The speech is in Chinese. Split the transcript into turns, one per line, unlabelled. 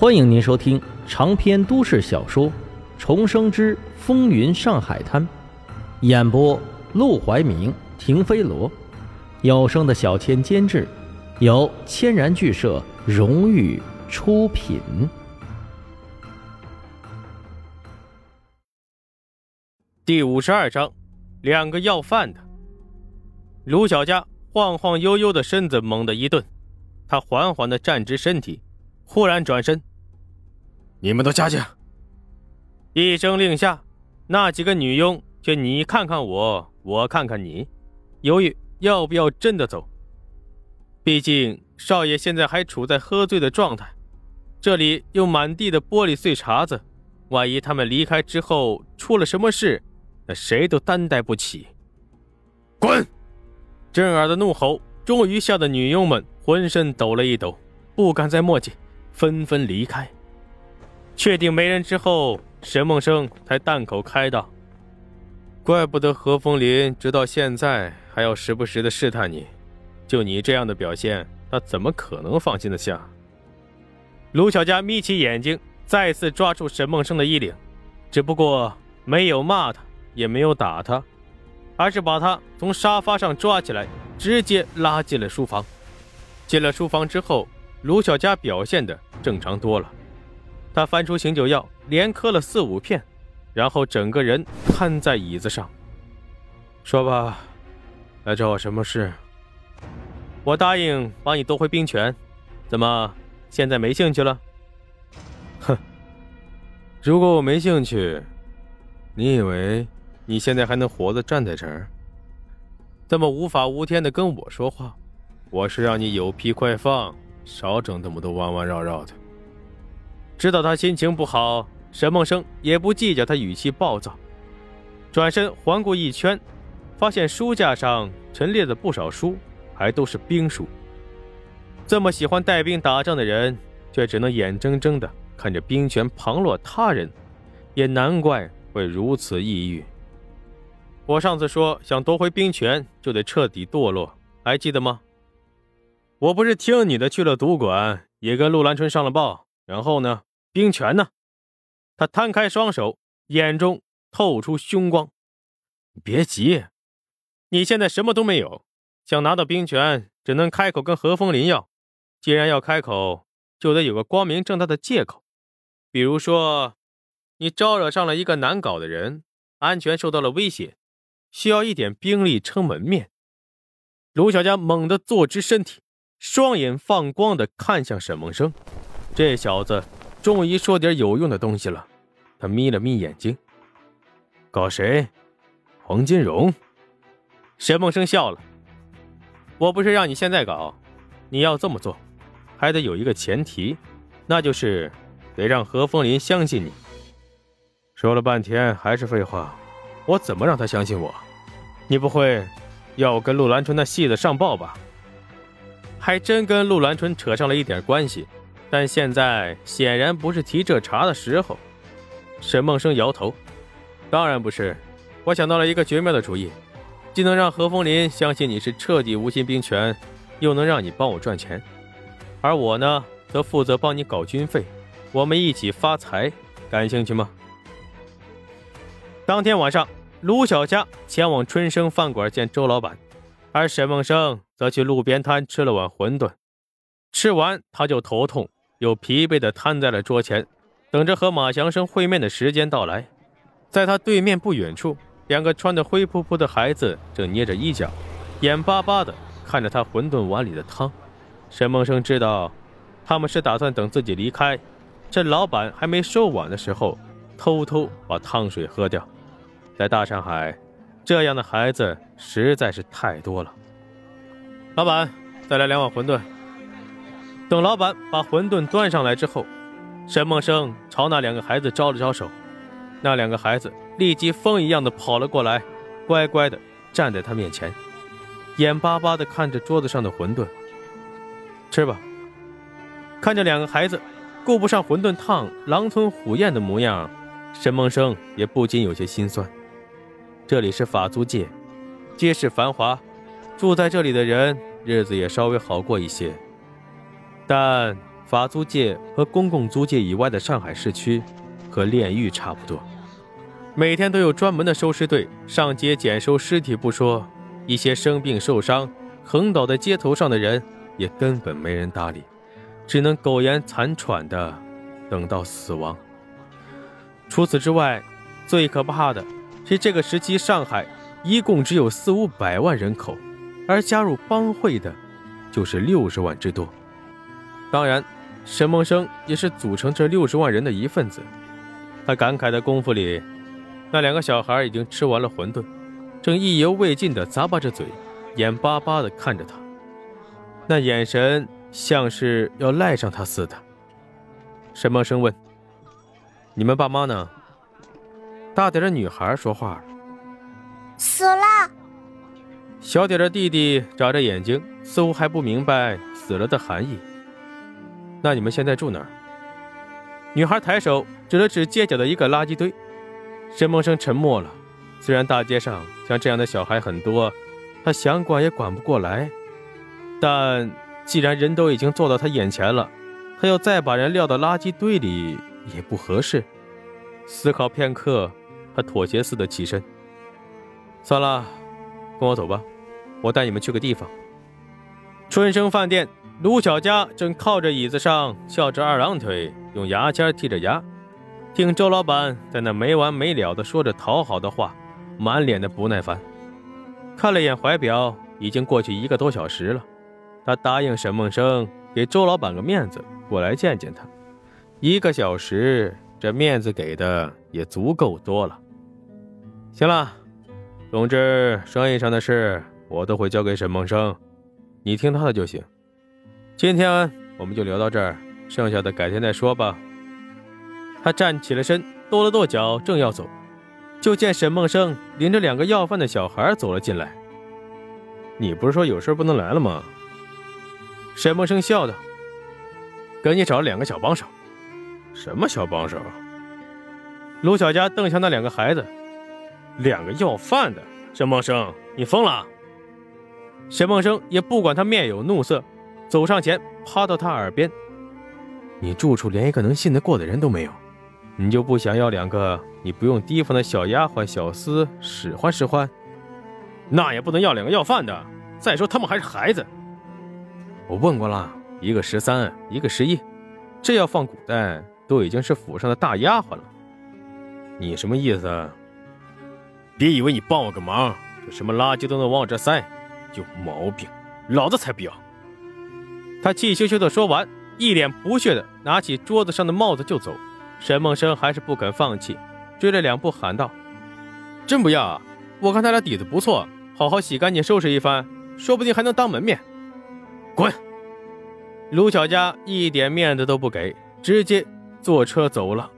欢迎您收听长篇都市小说《重生之风云上海滩》，演播：陆怀明、停飞罗，有声的小千监制，由千然剧社荣誉出品。
第五十二章，两个要饭的。卢小佳晃晃悠悠的身子猛地一顿，他缓缓的站直身体，忽然转身。
你们都下去！
一声令下，那几个女佣却你看看我，我看看你，犹豫要不要真的走。毕竟少爷现在还处在喝醉的状态，这里又满地的玻璃碎碴子，万一他们离开之后出了什么事，那谁都担待不起。
滚！
震耳的怒吼终于吓得女佣们浑身抖了一抖，不敢再墨迹，纷纷离开。确定没人之后，沈梦生才淡口开道：“怪不得何风林直到现在还要时不时的试探你，就你这样的表现，他怎么可能放心的下？”卢小佳眯起眼睛，再次抓住沈梦生的衣领，只不过没有骂他，也没有打他，而是把他从沙发上抓起来，直接拉进了书房。进了书房之后，卢小佳表现的正常多了。他翻出醒酒药，连磕了四五片，然后整个人瘫在椅子上。说吧，来找我什么事？我答应帮你夺回兵权，怎么现在没兴趣了？
哼！如果我没兴趣，你以为你现在还能活着站在这儿？
这么无法无天的跟我说话，我是让你有屁快放，少整那么多弯弯绕绕的。知道他心情不好，沈梦生也不计较他语气暴躁，转身环顾一圈，发现书架上陈列的不少书，还都是兵书。这么喜欢带兵打仗的人，却只能眼睁睁的看着兵权旁落他人，也难怪会如此抑郁。我上次说想夺回兵权，就得彻底堕落，还记得吗？我不是听你的去了赌馆，也跟陆兰春上了报，然后呢？兵权呢？他摊开双手，眼中透出凶光。别急，你现在什么都没有，想拿到兵权，只能开口跟何风林要。既然要开口，就得有个光明正大的借口。比如说，你招惹上了一个难搞的人，安全受到了威胁，需要一点兵力撑门面。卢小佳猛地坐直身体，双眼放光的看向沈梦生，这小子。终于说点有用的东西了，他眯了眯眼睛。搞谁？黄金荣？沈梦生笑了。我不是让你现在搞，你要这么做，还得有一个前提，那就是得让何风林相信你。说了半天还是废话，我怎么让他相信我？你不会要我跟陆兰春那戏子上报吧？还真跟陆兰春扯上了一点关系。但现在显然不是提这茬的时候。沈梦生摇头：“当然不是，我想到了一个绝妙的主意，既能让何风林相信你是彻底无心兵权，又能让你帮我赚钱，而我呢，则负责帮你搞军费，我们一起发财，感兴趣吗？”当天晚上，卢小佳前往春生饭馆见周老板，而沈梦生则去路边摊吃了碗馄饨，吃完他就头痛。又疲惫地瘫在了桌前，等着和马祥生会面的时间到来。在他对面不远处，两个穿得灰扑扑的孩子正捏着衣角，眼巴巴地看着他馄饨碗里的汤。沈梦生知道，他们是打算等自己离开，趁老板还没收碗的时候，偷偷把汤水喝掉。在大上海，这样的孩子实在是太多了。老板，再来两碗馄饨。等老板把馄饨端上来之后，沈梦生朝那两个孩子招了招手，那两个孩子立即风一样的跑了过来，乖乖的站在他面前，眼巴巴的看着桌子上的馄饨。吃吧。看着两个孩子顾不上馄饨烫，狼吞虎咽的模样，沈梦生也不禁有些心酸。这里是法租界，街市繁华，住在这里的人日子也稍微好过一些。但法租界和公共租界以外的上海市区，和炼狱差不多。每天都有专门的收尸队上街捡收尸体不说，一些生病受伤、横倒在街头上的人也根本没人搭理，只能苟延残喘的等到死亡。除此之外，最可怕的其实这个时期上海一共只有四五百万人口，而加入帮会的，就是六十万之多。当然，沈梦生也是组成这六十万人的一份子。他感慨的功夫里。那两个小孩已经吃完了馄饨，正意犹未尽地咂巴着嘴，眼巴巴地看着他，那眼神像是要赖上他似的。沈梦生问：“你们爸妈呢？”大点的女孩说话了：“
死了。”
小点的弟弟眨着眼睛，似乎还不明白死了的含义。那你们现在住哪儿？女孩抬手指了指街角的一个垃圾堆。沈梦生沉默了。虽然大街上像这样的小孩很多，他想管也管不过来，但既然人都已经坐到他眼前了，他要再把人撂到垃圾堆里也不合适。思考片刻，他妥协似的起身：“算了，跟我走吧，我带你们去个地方。”春生饭店，卢小佳正靠着椅子上翘着二郎腿，用牙签剔着牙。听周老板在那没完没了的说着讨好的话，满脸的不耐烦。看了眼怀表，已经过去一个多小时了。他答应沈梦生给周老板个面子，过来见见他。一个小时，这面子给的也足够多了。行了，总之生意上的事我都会交给沈梦生，你听他的就行。今天我们就聊到这儿，剩下的改天再说吧。他站起了身，跺了跺脚，正要走，就见沈梦生领着两个要饭的小孩走了进来。你不是说有事不能来了吗？沈梦生笑道：“给你找两个小帮手。”
什么小帮手？
卢小佳瞪向那两个孩子：“
两个要饭的。”
沈梦生，你疯了！沈梦生也不管他面有怒色，走上前，趴到他耳边：“你住处连一个能信得过的人都没有。”你就不想要两个你不用提防的小丫鬟小厮使唤使唤？
那也不能要两个要饭的。再说他们还是孩子。
我问过了，一个十三，一个十一，这要放古代都已经是府上的大丫鬟了。
你什么意思？别以为你帮我个忙，就什么垃圾都能往我这塞，有毛病！老子才不要！
他气咻咻的说完，一脸不屑的拿起桌子上的帽子就走。沈梦生还是不肯放弃，追了两步喊道：“真不要啊！我看他俩底子不错，好好洗干净收拾一番，说不定还能当门面。”
滚！
卢小佳一点面子都不给，直接坐车走了。